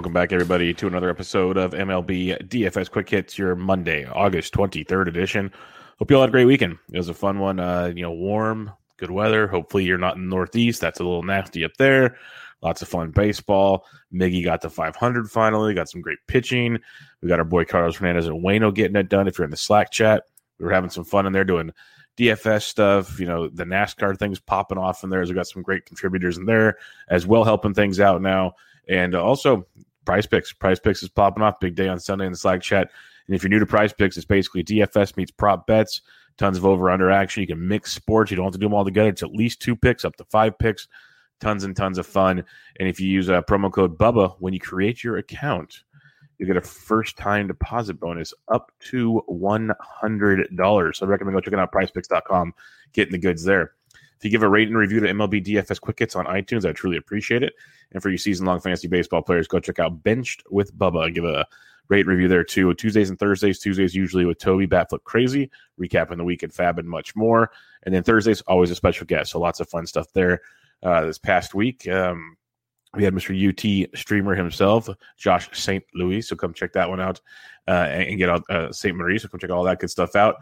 Welcome back, everybody, to another episode of MLB DFS Quick Hits, your Monday, August 23rd edition. Hope you all had a great weekend. It was a fun one. Uh, you know, warm, good weather. Hopefully, you're not in the Northeast. That's a little nasty up there. Lots of fun baseball. Miggy got to 500 finally. Got some great pitching. We got our boy Carlos Hernandez and Wayno getting it done. If you're in the Slack chat, we were having some fun in there doing DFS stuff. You know, the NASCAR things popping off in there. So we got some great contributors in there as well, helping things out now. And also, Prize Picks. Prize Picks is popping off. Big day on Sunday in the Slack chat. And if you're new to Prize Picks, it's basically DFS meets prop bets. Tons of over under action. You can mix sports. You don't have to do them all together. It's at least two picks, up to five picks. Tons and tons of fun. And if you use a promo code BUBBA when you create your account, you get a first time deposit bonus up to $100. So I recommend go checking out prizepicks.com, getting the goods there. If you give a rate and review to MLB DFS Quick Hits on iTunes, I truly appreciate it. And for you season long fantasy baseball players, go check out Benched with Bubba. Give a rate review there too. Tuesdays and Thursdays. Tuesdays usually with Toby Batflip Crazy, recapping the week and FAAB and much more. And then Thursdays always a special guest. So lots of fun stuff there. Uh, this past week, um, we had Mr. UT streamer himself, Josh St. Louis. So come check that one out uh, and, get out uh, St. Marie. So come check all that good stuff out.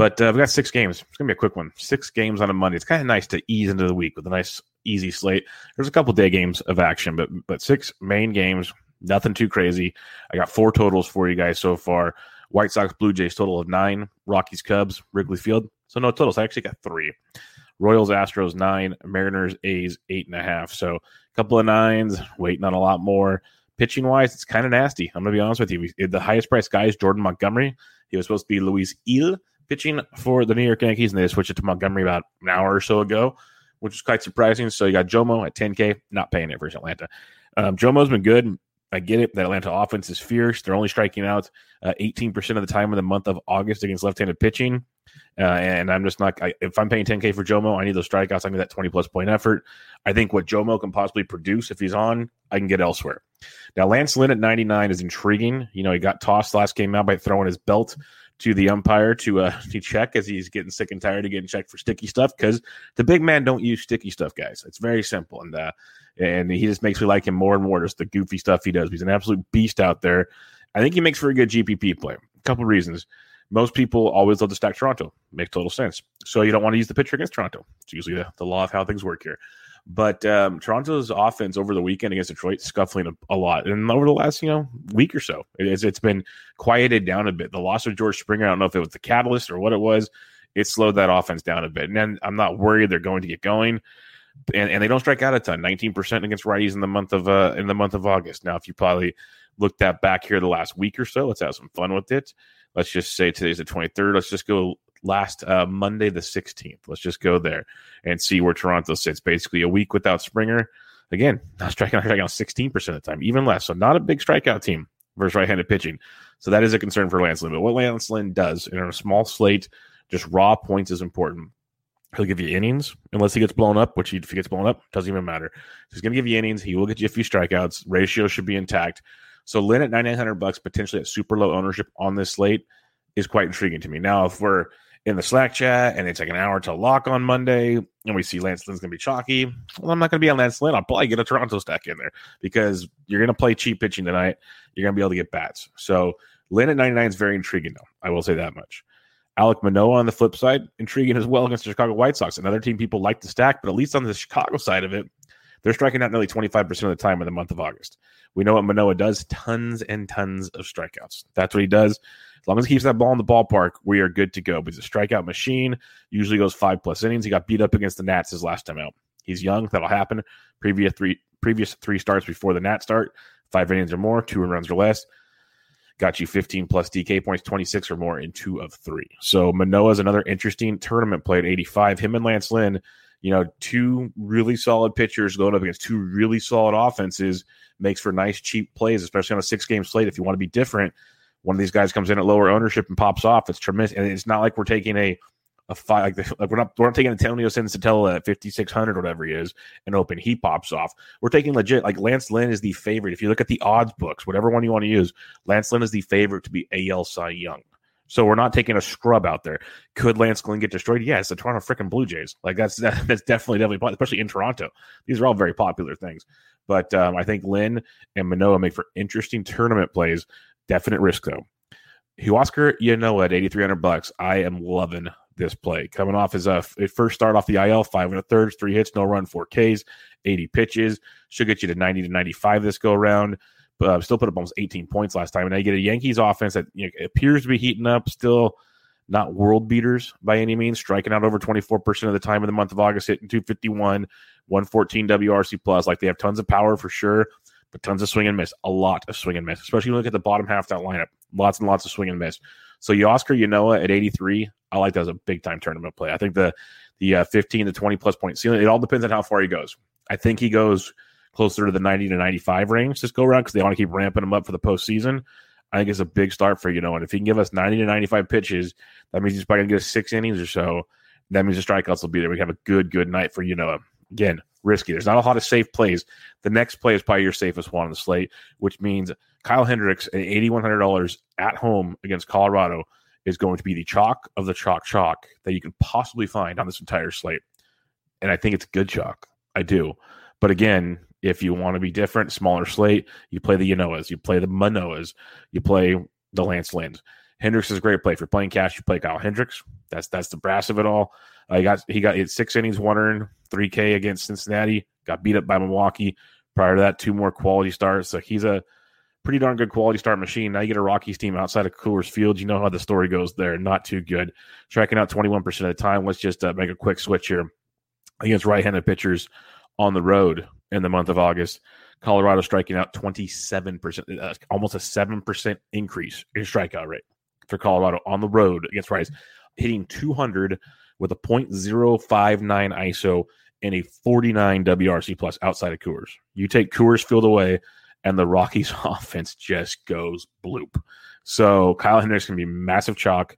But uh, we got six games. It's gonna be a quick one. Six games on a Monday. It's kind of nice to ease into the week with a nice easy slate. There's a couple day games of action, but but six main games. Nothing too crazy. I got four totals for you guys so far. White Sox, Blue Jays total of nine. Rockies, Cubs, Wrigley Field. So no totals. I actually got three. Royals, Astros, nine. Mariners, A's, eight and a half. So a couple of nines, waiting on a lot more. Pitching wise, it's kind of nasty. I'm going to be honest with you. The highest priced guy is Jordan Montgomery. He was supposed to be Luis Gil pitching for the New York Yankees, and they switched it to Montgomery about an hour or so ago, which was quite surprising. So you got Jomo at 10K, not paying it for Atlanta. Um, Jomo's been good. I get it. That Atlanta offense is fierce. They're only striking out uh, 18% of the time in the month of August against left-handed pitching. Uh, and I'm just not. I, if I'm paying 10K for Jomo, I need those strikeouts. I need that 20 plus point effort. I think what Jomo can possibly produce if he's on, I can get elsewhere. Now Lance Lynn at 99 is intriguing. You know, he got tossed last game out by throwing his belt to the umpire to uh to check as he's getting sick and tired of getting checked for sticky stuff because the big man don't use sticky stuff, guys. It's very simple, and uh, and he just makes me like him more and more. Just the goofy stuff he does. He's an absolute beast out there. I think he makes for a good GPP play. A couple reasons. Most people always love to stack Toronto. Makes total sense. So you don't want to use the pitcher against Toronto. It's usually the, the law of how things work here. But um, Toronto's offense over the weekend against Detroit scuffling a, a, lot, and over the last you know week or so, it's, it's been quieted down a bit. The loss of George Springer, I don't know if it was the catalyst or what it was, it slowed that offense down a bit. And then I'm not worried they're going to get going, and, and they don't strike out a ton, 19 percent against righties in the month of uh, in the month of August. Now, if you probably looked that back here the last week or so, let's have some fun with it. Let's just say today's the 23rd. Let's just go last uh, Monday, the 16th. Let's just go there and see where Toronto sits. Basically, a week without Springer. Again, not striking out, striking out 16% of the time, even less. So, not a big strikeout team versus right handed pitching. So, that is a concern for Lance Lynn. But what Lance Lynn does in a small slate, just raw points is important. He'll give you innings unless he gets blown up, which he, if he gets blown up, doesn't even matter. He's going to give you innings. He will get you a few strikeouts. Ratio should be intact. So Lynn at 9,900 bucks, potentially at super low ownership on this slate, is quite intriguing to me. Now, if we're in the Slack chat and it's like an hour to lock on Monday and we see Lance Lynn's to be chalky, well, I'm not to be on Lance Lynn. I'll probably get a Toronto stack in there because you're to play cheap pitching tonight. You're to be able to get bats. So Lynn at 99 is very intriguing, though. I will say that much. Alek Manoah on the flip side, intriguing as well against the Chicago White Sox. Another team people like to stack, but at least on the Chicago side of it, they're striking out nearly 25% of the time in the month of August. We know what Manoah does tons and tons of strikeouts. That's what he does. As long as he keeps that ball in the ballpark, we are good to go. But he's a strikeout machine, usually goes five plus innings. He got beat up against the Nats his last time out. He's young, that'll happen. Previous three previous three starts before the Nats start, five innings or more, two runs or less. Got you 15 plus DK points, 26 or more in two of three. So Manoah is another interesting tournament play at 85. Him and Lance Lynn you know, two really solid pitchers going up against two really solid offenses makes for nice cheap plays, especially on a six game slate. If you want to be different, one of these guys comes in at lower ownership and pops off. It's tremendous, and it's not like we're taking a a five like, like we're not we're not taking Antonio Senzatela at fifty six hundred whatever he is and open he pops off. We're taking legit like Lance Lynn is the favorite. If you look at the odds books, whatever one you want to use, Lance Lynn is the favorite to be AL Cy Young. So we're not taking a scrub out there. Could Lance Lynn get destroyed? Yes, the Toronto freaking Blue Jays. Like that's that, that's definitely definitely especially in Toronto. These are all very popular things. But um, I think Lynn and Manoah make for interesting tournament plays. Definite risk though. Huascar Ynoa at eighty three hundred bucks. I am loving this play. Coming off his uh, first start off the IL, five and a third, three hits, no run, four Ks, 80 pitches. Should get you to 90 to 95 this go around But uh, still put up almost 18 points last time. And they get a Yankees offense that you know, appears to be heating up, still not world beaters by any means, striking out over 24% of the time in the month of August, hitting 251, 114 WRC plus. Like they have tons of power for sure, but tons of swing and miss, a lot of swing and miss, especially you look at the bottom half of that lineup. Lots and lots of swing and miss. So Huascar Ynoa at 83, I like that as a big time tournament play. I think the the uh, 15 to 20 plus point ceiling, it all depends on how far he goes. I think he goes – closer to the 90 to 95 range this go around because they want to keep ramping them up for the postseason. I think it's a big start for Ynoa, and if he can give us 90 to 95 pitches, that means he's probably gonna get six innings or so. That means the strikeouts will be there. We have a good, good night for Ynoa. Again, risky. There's not a lot of safe plays. The next play is probably your safest one on the slate, which means Kyle Hendricks at $8,100 at home against Colorado is going to be the chalk of the chalk chalk that you can possibly find on this entire slate. And I think it's good chalk. I do. But again, if you want to be different, smaller slate, you play the Ynoas, you play the Manoahs, you play the Lance Lynns. Hendricks is a great play. If you're playing cash, you play Kyle Hendricks. That's that's the brass of it all. Uh, he got he got hit six innings, one earned, three K against Cincinnati. Got beat up by Milwaukee. Prior to that, two more quality starts. So he's a pretty darn good quality start machine. Now you get a Rockies team outside of Coors Field. You know how the story goes there. Not too good. Striking out 21% of the time. Let's just uh, make a quick switch here against right-handed pitchers on the road in the month of August. Colorado striking out 27%, uh, almost a 7% increase in strikeout rate for Colorado on the road against Rice, hitting 200 with a .059 ISO and a 49 WRC plus outside of Coors. You take Coors Field away, and the Rockies offense just goes bloop. So Kyle Hendricks can be massive chalk,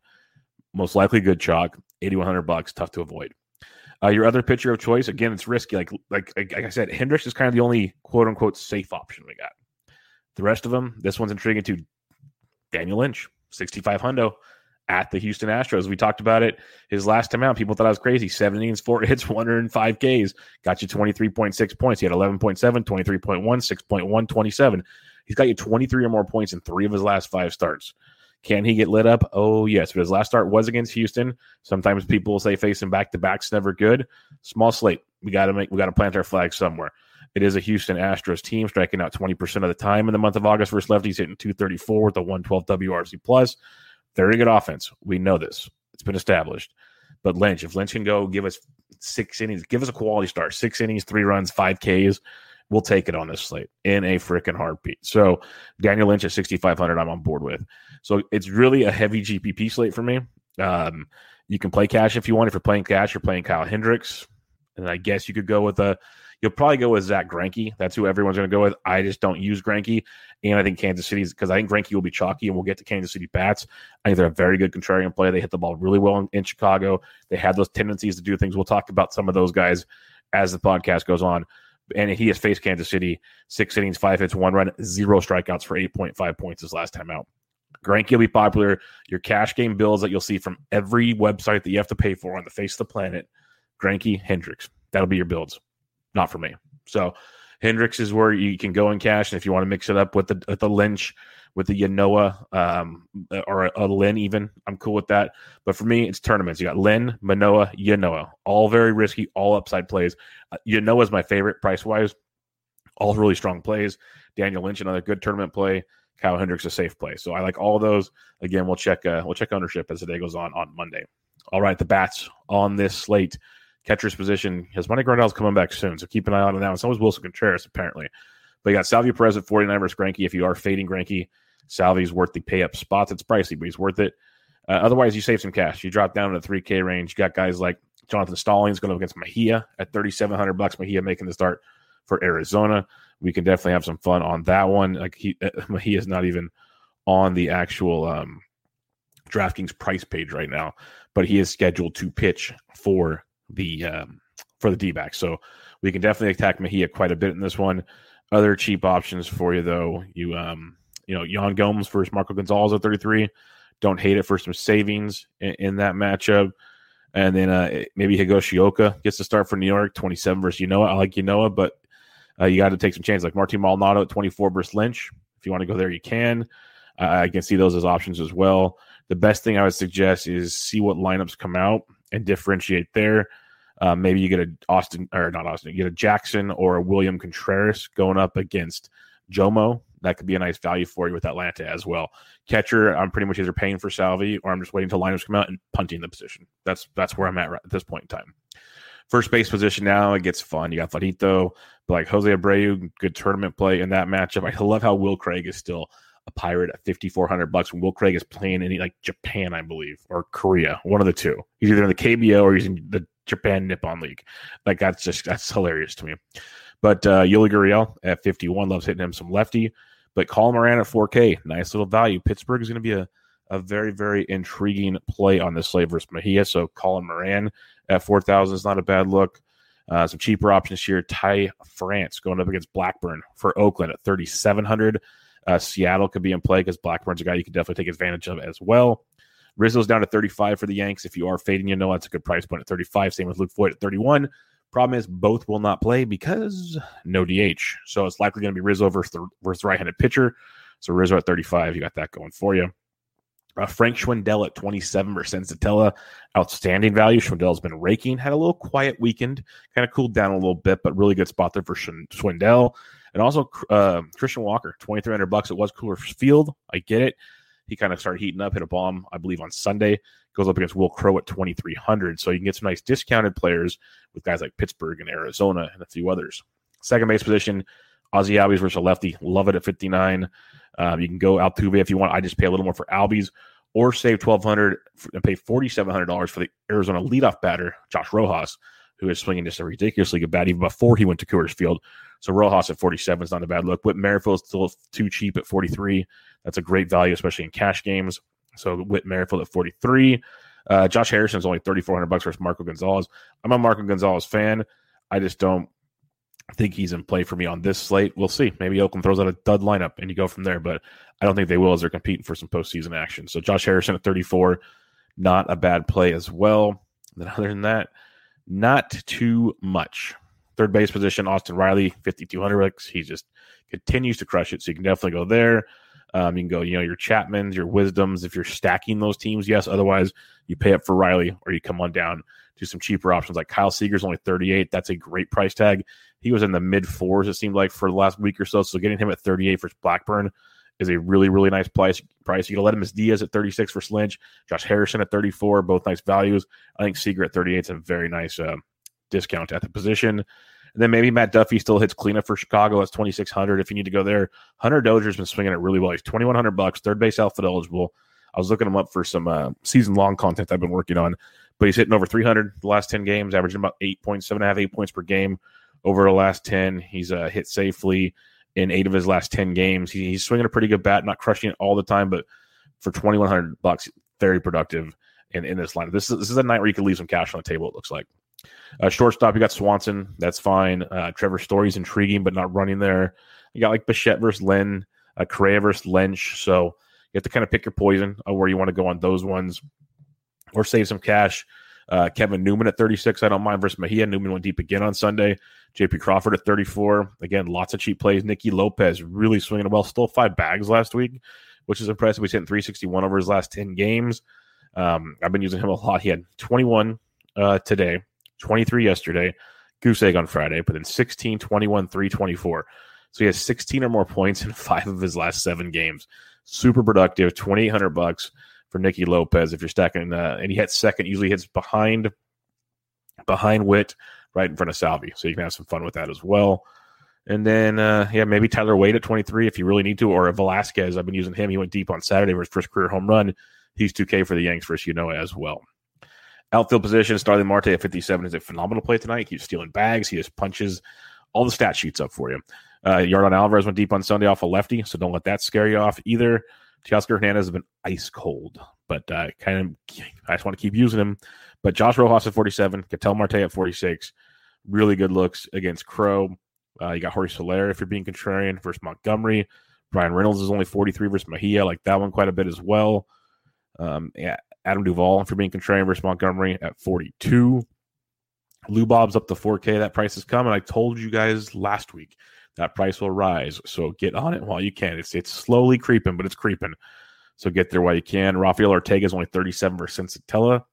most likely good chalk, 8100 bucks, tough to avoid. Uh, your other pitcher of choice, again, it's risky. Like, like like I said, Hendricks is kind of the only quote unquote safe option we got. The rest of them, this one's intriguing too. Daniel Lynch, 65 hundo at the Houston Astros. We talked about it his last time out. People thought I was crazy. Seven innings, four hits, 105 Ks. Got you 23.6 points. He had 11.7, 23.1, 6.1, 27. He's got you 23 or more points in three of his last five starts. Can he get lit up? Oh, yes. But his last start was against Houston. Sometimes people say facing back to back's never good. Small slate. We got to make, we got to plant our flag somewhere. It is a Houston Astros team striking out 20% of the time in the month of August versus lefties, hitting 234 with a 112 WRC plus. Very good offense. We know this. It's been established. But Lynch, if Lynch can go give us six innings, give us a quality start, six innings, three runs, five Ks, we'll take it on this slate in a freaking heartbeat. So Daniel Lynch at 6,500, I'm on board with. So it's really a heavy GPP slate for me. Um, you can play cash if you want. If you're playing cash, you're playing Kyle Hendricks. And I guess you could go with a You'll probably go with Zack Greinke. That's who everyone's going to go with. I just don't use Greinke, and I think Kansas City's because I think Greinke will be chalky, and we'll get to Kansas City bats. I think they're a very good contrarian play. They hit the ball really well in, in Chicago. They have those tendencies to do things. We'll talk about some of those guys as the podcast goes on. And he has faced Kansas City six innings, five hits, one run, zero strikeouts for 8.5 points his last time out. Greinke will be popular. Your cash game bills that you'll see from every website that you have to pay for on the face of the planet. Greinke, Hendricks. That'll be your builds not for me. So Hendricks is where you can go in cash, and if you want to mix it up with the with the Lynch, with the Ynoa, um, or a, a Lynn, even I'm cool with that. But for me, it's tournaments. You got Lynn, Manoah, Ynoa, all very risky, all upside plays. Uh, Ynoa is my favorite price wise. All really strong plays. Daniel Lynch, another good tournament play. Kyle Hendricks, a safe play. So I like all those. Again, we'll check uh, we'll check ownership as the day goes on on Monday. All right, the bats on this slate catcher's position. Yasmani Grandal's coming back soon, so keep an eye on that. And so is Willson Contreras, apparently. But you got Salvy Perez at 49 versus Greinke. If you are fading Greinke, Salvy's worth the pay up spots. It's pricey, but he's worth it. Uh, otherwise, you save some cash. You drop down to the 3K range. You got guys like Jonathan Stallings going up against Mejia at 3,700 bucks. Mejia making the start for Arizona. We can definitely have some fun on that one. Like he, uh, Mejia is not even on the actual um, DraftKings price page right now, but he is scheduled to pitch for the um, for the D back. So we can definitely attack Mejia quite a bit in this one. Other cheap options for you though, you um you know Yan Gomes versus Marco Gonzales at 33. Don't hate it for some savings in, in that matchup. And then uh, maybe Higashioka gets to start for New York, 27 versus Ynoa. I like Ynoa, but uh, you got to take some chances. Like Martin Maldonado at 24 versus Lynch. If you want to go there, you can. Uh, I can see those as options as well. The best thing I would suggest is see what lineups come out and differentiate there. Uh, maybe you get a Austin or not Austin, you get a Jackson or a William Contreras going up against Jomo. That could be a nice value for you with Atlanta as well. Catcher, I'm pretty much either paying for Salvy or I'm just waiting until lineups come out and punting the position. That's that's where I'm at right at this point in time. First base position now, it gets fun. You got Farito, but like Jose Abreu, good tournament play in that matchup. I love how Will Craig is still a pirate at 5400 bucks when Will Craig is playing in like Japan, I believe, or Korea, one of the two. He's either in the KBO or he's in the Japan Nippon League. Like that's just that's hilarious to me. But uh Yuli Gurriel at 51 loves hitting him some lefty. But Colin Moran at 4K, nice little value. Pittsburgh is going to be a, a very, very intriguing play on this slate versus Mejia. So Colin Moran at 4,000 is not a bad look. Uh, some cheaper options here. Ty France going up against Blackburn for Oakland at 3,700. Uh, Seattle could be in play because Blackburn's a guy you can definitely take advantage of as well. Rizzo's down to 35 for the Yanks. If you are fading, you know that's a good price point at 35. Same with Luke Voit at 31. Problem is, both will not play because no DH. So it's likely going to be Rizzo versus the versus right handed pitcher. So Rizzo at 35, you got that going for you. Uh, Frank Schwindel at 27 versus Senzatela. Outstanding value. Schwindel's been raking. Had a little quiet weekend. Kind of cooled down a little bit, but really good spot there for Schwindel. And also uh, Christian Walker, 2300 bucks. It was Coors Field. I get it. He kind of started heating up, hit a bomb, I believe, on Sunday. Goes up against Will Crowe at 2,300. So you can get some nice discounted players with guys like Pittsburgh and Arizona and a few others. Second base position, Ozzie Albies versus a lefty. Love it at 59. Um, you can go Altuve if you want. I just pay a little more for Albies or save 1200 and pay $4,700 for the Arizona leadoff batter, Josh Rojas, who is swinging just a ridiculously good bat even before he went to Coors Field. So Rojas at 47 is not a bad look. Whit Merrifield is still too cheap at 43. That's a great value, especially in cash games. So Whit Merrifield at 43. Uh, Josh Harrison is only 3,400 bucks versus Marco Gonzales. I'm a Marco Gonzales fan. I just don't think he's in play for me on this slate. We'll see. Maybe Oakland throws out a dud lineup and you go from there, but I don't think they will as they're competing for some postseason action. So Josh Harrison at 34, not a bad play as well. Then other than that, not too much. Third base position, Austin Riley, 5,200 bucks. He just continues to crush it. So you can definitely go there. Um, you can go, you know, your Chapmans, your Wisdoms. If you're stacking those teams, yes. Otherwise, you pay up for Riley or you come on down to some cheaper options like Kyle Seager's only 38. That's a great price tag. He was in the mid fours, it seemed like, for the last week or so. So getting him at 38 for Blackburn is a really, really nice price. Price. You him as Diaz at 36 for Lynch, Josh Harrison at 34, both nice values. I think Seager at 38 is a very nice uh, discount at the position. And then maybe Matt Duffy still hits cleanup for Chicago. That's 2600 if you need to go there. Hunter Dozier's been swinging it really well. He's 2100 bucks, third base outfit eligible. I was looking him up for some uh, season long content I've been working on, but he's hitting over 300 the last 10 games, averaging about eight points, seven and a half, eight points per game over the last 10. He's uh, hit safely in eight of his last 10 games. He, he's swinging a pretty good bat, not crushing it all the time, but for 2100 bucks, very productive in, in this lineup. This is, this is a night where you can leave some cash on the table, it looks like. Uh, shortstop, you got Swanson. That's fine. Uh, Trevor Story's intriguing, but not running there. You got like Bichette versus Lynn, uh, Correa versus Lynch. So you have to kind of pick your poison of where you want to go on those ones or save some cash. Uh, Kevin Newman at 36. I don't mind versus Mejia. Newman went deep again on Sunday. JP Crawford at 34. Again, lots of cheap plays. Nicky Lopez really swinging well. Stole five bags last week, which is impressive. He's hitting 361 over his last 10 games. Um, I've been using him a lot. He had 21 uh, today, 23 yesterday, goose egg on Friday, but then 16, 21, 3, 24. So he has 16 or more points in five of his last seven games. Super productive, 2,800 bucks for Nicky Lopez if you're stacking. Uh, and he hits second, usually hits behind behind Witt, right in front of Salvy. So you can have some fun with that as well. And then, uh, yeah, maybe Tyler Wade at 23 if you really need to, or Velazquez. I've been using him. He went deep on Saturday for his first career home run. He's 2K for the Yanks versus Ynoa as well. Outfield position, Starling Marte at 57 is a phenomenal play tonight. He keeps stealing bags. He just punches all the stat sheets up for you. Uh, Yordan Alvarez went deep on Sunday off a lefty, so don't let that scare you off either. Teoscar Hernandez has been ice cold, but uh, kind of I just want to keep using him. But Josh Rojas at 47, Ketel Marte at 46, really good looks against Crowe. Uh, you got Jorge Soler if you're being contrarian versus Montgomery. Bryan Reynolds is only 43 versus Mejia, like that one quite a bit as well. Um, yeah, Adam Duvall for being contrarian versus Montgomery at 42. Lou Bob's up to 4K. That price is coming. I told you guys last week that price will rise. So get on it while you can. It's it's slowly creeping, but it's creeping. So get there while you can. Rafael Ortega is only 37 versus Senzatela.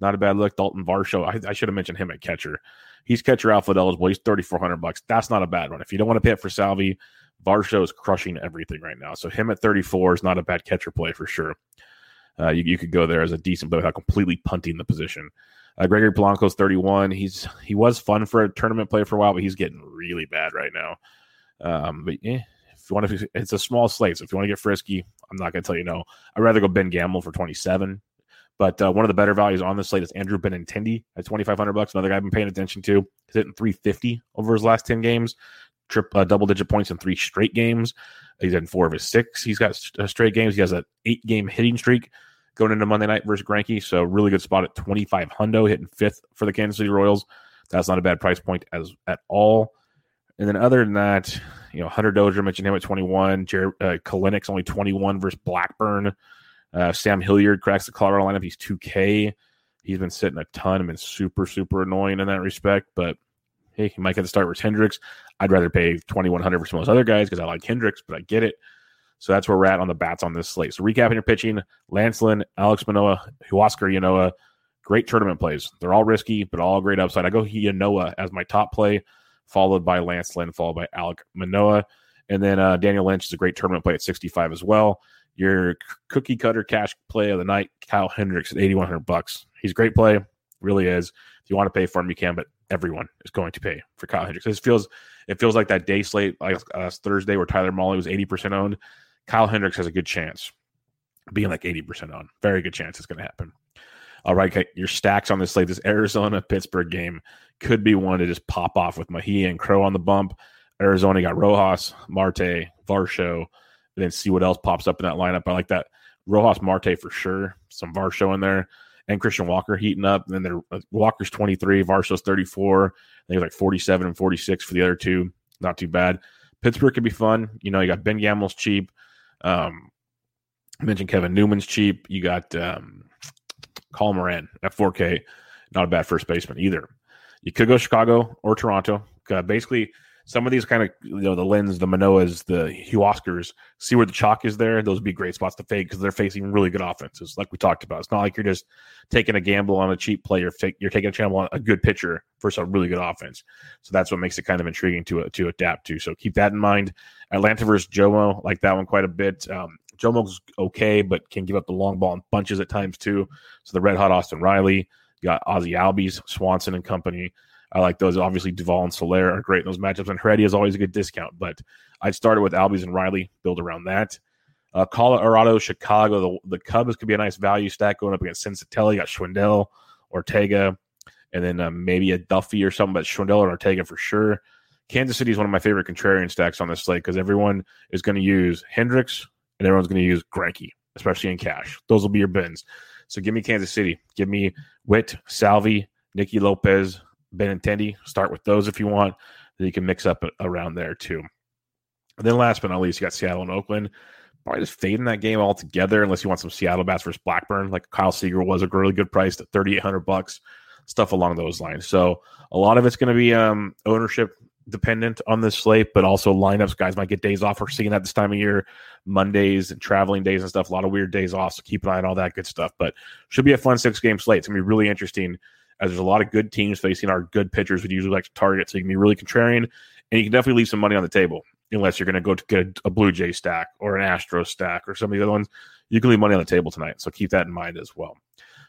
Not a bad look. Dalton Varsho. I, I should have mentioned him at catcher. He's catcher outfield eligible. He's 3,400 bucks. That's not a bad one. If you don't want to pay it for Salvy, Varsho is crushing everything right now. So him at 34 is not a bad catcher play for sure. Uh, you, you could go there as a decent play without completely punting the position. Uh, Gregory Polanco's 31. He's he was fun for a tournament play for a while, but he's getting really bad right now. Um, but eh, if you want to, it's a small slate. So if you want to get frisky, I'm not going to tell you no. I'd rather go Ben Gamel for 27. But uh, one of the better values on the slate is Andrew Benintendi at 2,500 bucks. Another guy I've been paying attention to. He's hitting 350 over his last 10 games, trip uh, double digit points in three straight games. He's in four of his six. He's got uh, straight games. He has an eight game hitting streak going into Monday night versus Greinke. So really good spot at 25 hundo, hitting fifth for the Kansas City Royals. That's not a bad price point as at all. And then other than that, you know, Hunter Dozier mentioned him at 21. Jarred uh, Kelenic's only 21 versus Blackburn. Uh, Sam Hilliard cracks the Colorado lineup. He's 2K. He's been sitting a ton and been super, super annoying in that respect. But hey, he might get to start with Hendricks. I'd rather pay 2100 for some of those other guys because I like Hendricks, but I get it. So that's where we're at on the bats on this slate. So recapping your pitching, Lance Lynn, Alek Manoah, Huascar Ynoa, great tournament plays. They're all risky, but all great upside. I go Ynoa as my top play, followed by Lance Lynn, followed by Alek Manoah. And then uh, Daniel Lynch is a great tournament play at 65 as well. Your cookie cutter cash play of the night, Kyle Hendricks at 8,100 bucks. He's a great play, really is. If you want to pay for him, you can, but everyone is going to pay for Kyle Hendricks. It feels it feels like that day slate like last Thursday where Tyler Mahle was 80% owned. Kyle Hendricks has a good chance being like 80% on. Very good chance it's going to happen. All right, your stacks on this slate, this Arizona Pittsburgh game could be one to just pop off with Mejia and Crowe on the bump. Arizona got Rojas, Marte, Varsho, and then see what else pops up in that lineup. I like that Rojas, Marte for sure. Some Varsho in there, and Christian Walker heating up. And then uh, Walker's 23, Varsho's 34. I think it's like 47 and 46 for the other two. Not too bad. Pittsburgh could be fun. You know, you got Ben Gamel's cheap. Um, I mentioned Kevin Newman's cheap. You got um, Colin Moran at 4K. Not a bad first baseman either. You could go Chicago or Toronto. Uh, basically, some of these kind of you know the Lynns, the Manoahs, the Huascars, see where the chalk is there. Those would be great spots to fade because they're facing really good offenses, like we talked about. It's not like you're just taking a gamble on a cheap player. You're taking a gamble on a good pitcher versus a really good offense. So that's what makes it kind of intriguing to to adapt to. So keep that in mind. Atlanta versus Jomo, like that one quite a bit. Um, Jomo's okay, but can give up the long ball in bunches at times too. So the red hot Austin Riley, you got Ozzie Albies, Swanson and company. I like those. Obviously, Duvall and Soler are great in those matchups, and Heredia is always a good discount. But I'd start it with Albies and Riley, build around that. Uh, Colorado, Chicago, the, the Cubs could be a nice value stack going up against Senzatela. You got Schwindel, Ortega, and then uh, maybe a Duffy or something, but Schwindel and Ortega for sure. Kansas City is one of my favorite contrarian stacks on this slate because everyone is going to use Hendricks and everyone's going to use Greinke, especially in cash. Those will be your bins. So give me Kansas City. Give me Witt, Salvy, Nicky Lopez, Benintendi. Start with those if you want. Then you can mix up around there too. And then last but not least, you got Seattle and Oakland. Probably just fading that game altogether unless you want some Seattle bats versus Blackburn. Like Kyle Seager was a really good price at 3800 bucks, stuff along those lines. So a lot of it's going to be um, ownership dependent on this slate, but also lineups. Guys might get days off. We're seeing that this time of year, Mondays and traveling days and stuff. A lot of weird days off. So keep an eye on all that good stuff. But should be a fun six game slate. It's gonna be really interesting as there's a lot of good teams facing our good pitchers we usually like to target. So you can be really contrarian, and you can definitely leave some money on the table unless you're to go to get a Blue Jay stack or an Astro stack or some of the other ones. You can leave money on the table tonight. So keep that in mind as well.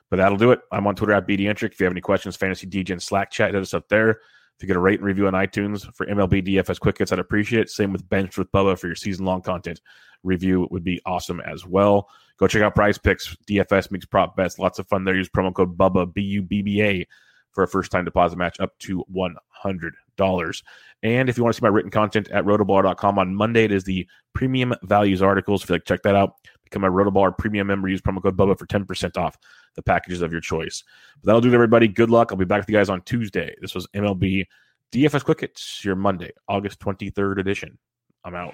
But that'll do it. I'm on Twitter at BDentric. If you have any questions, Fantasy DJ and Slack chat, hit us up there. If you get a rate and review on iTunes for MLB DFS Quick Hits, I'd appreciate it. Same with Bench with Bubba for your season long content review would be awesome as well. Go check out Prize Picks, DFS Mix Prop Bets. Lots of fun there. Use promo code Bubba, B U B B A, for a first time deposit match up to $100. And if you want to see my written content at rotoballer.com on Monday, it is the premium values articles. If you like, check that out. Become a Rotoballer premium member. Use promo code Bubba for 10% off the packages of your choice. But that'll do it, everybody. Good luck. I'll be back with you guys on Tuesday. This was MLB DFS Quick Hits, your Monday, August 23rd edition. I'm out.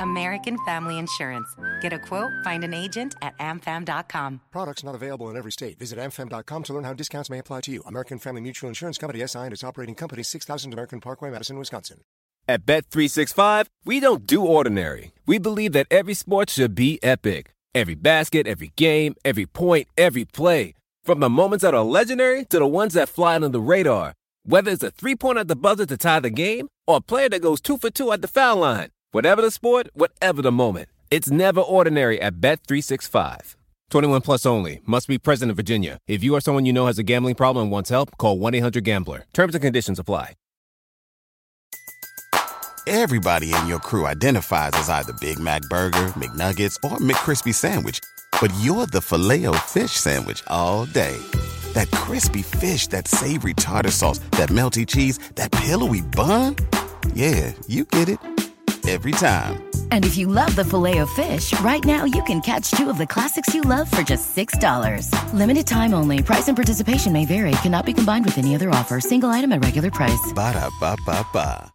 American Family Insurance. Get a quote, find an agent at amfam.com. Products not available in every state. Visit amfam.com to learn how discounts may apply to you. American Family Mutual Insurance Company SI and its operating company 6000 American Parkway, Madison, Wisconsin. At Bet365, we don't do ordinary. We believe that every sport should be epic. Every basket, every game, every point, every play. From the moments that are legendary to the ones that fly under the radar. Whether it's a three-pointer at the buzzer to tie the game or a player that goes two for two at the foul line. Whatever the sport, whatever the moment. It's never ordinary at Bet365. 21 plus only. Must be present in Virginia. If you or someone you know has a gambling problem and wants help, call 1-800-GAMBLER. Terms and conditions apply. Everybody in your crew identifies as either Big Mac Burger, McNuggets, or McCrispy Sandwich. But you're the filet fish Sandwich all day. That crispy fish, that savory tartar sauce, that melty cheese, that pillowy bun. Yeah, you get it every time. And if you love the filet of fish, right now you can catch two of the classics you love for just $6. Limited time only. Price and participation may vary. Cannot be combined with any other offer. Single item at regular price. Ba da ba ba ba.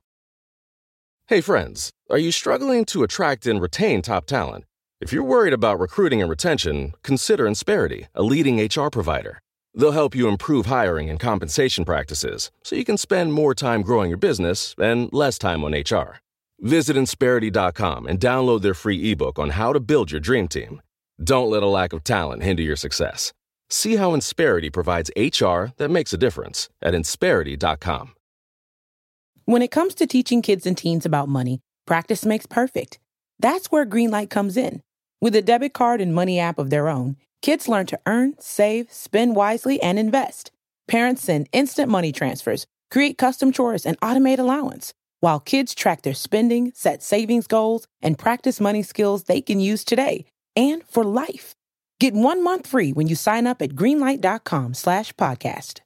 Hey, friends, are you struggling to attract and retain top talent? If you're worried about recruiting and retention, consider Insperity, a leading HR provider. They'll help you improve hiring and compensation practices so you can spend more time growing your business and less time on HR. Visit Insperity.com and download their free ebook on how to build your dream team. Don't let a lack of talent hinder your success. See how Insperity provides HR that makes a difference at Insperity.com. When it comes to teaching kids and teens about money, practice makes perfect. That's where Greenlight comes in. With a debit card and money app of their own, kids learn to earn, save, spend wisely, and invest. Parents send instant money transfers, create custom chores, and automate allowance while kids track their spending, set savings goals, and practice money skills they can use today and for life. Get one month free when you sign up at greenlight.com slash podcast.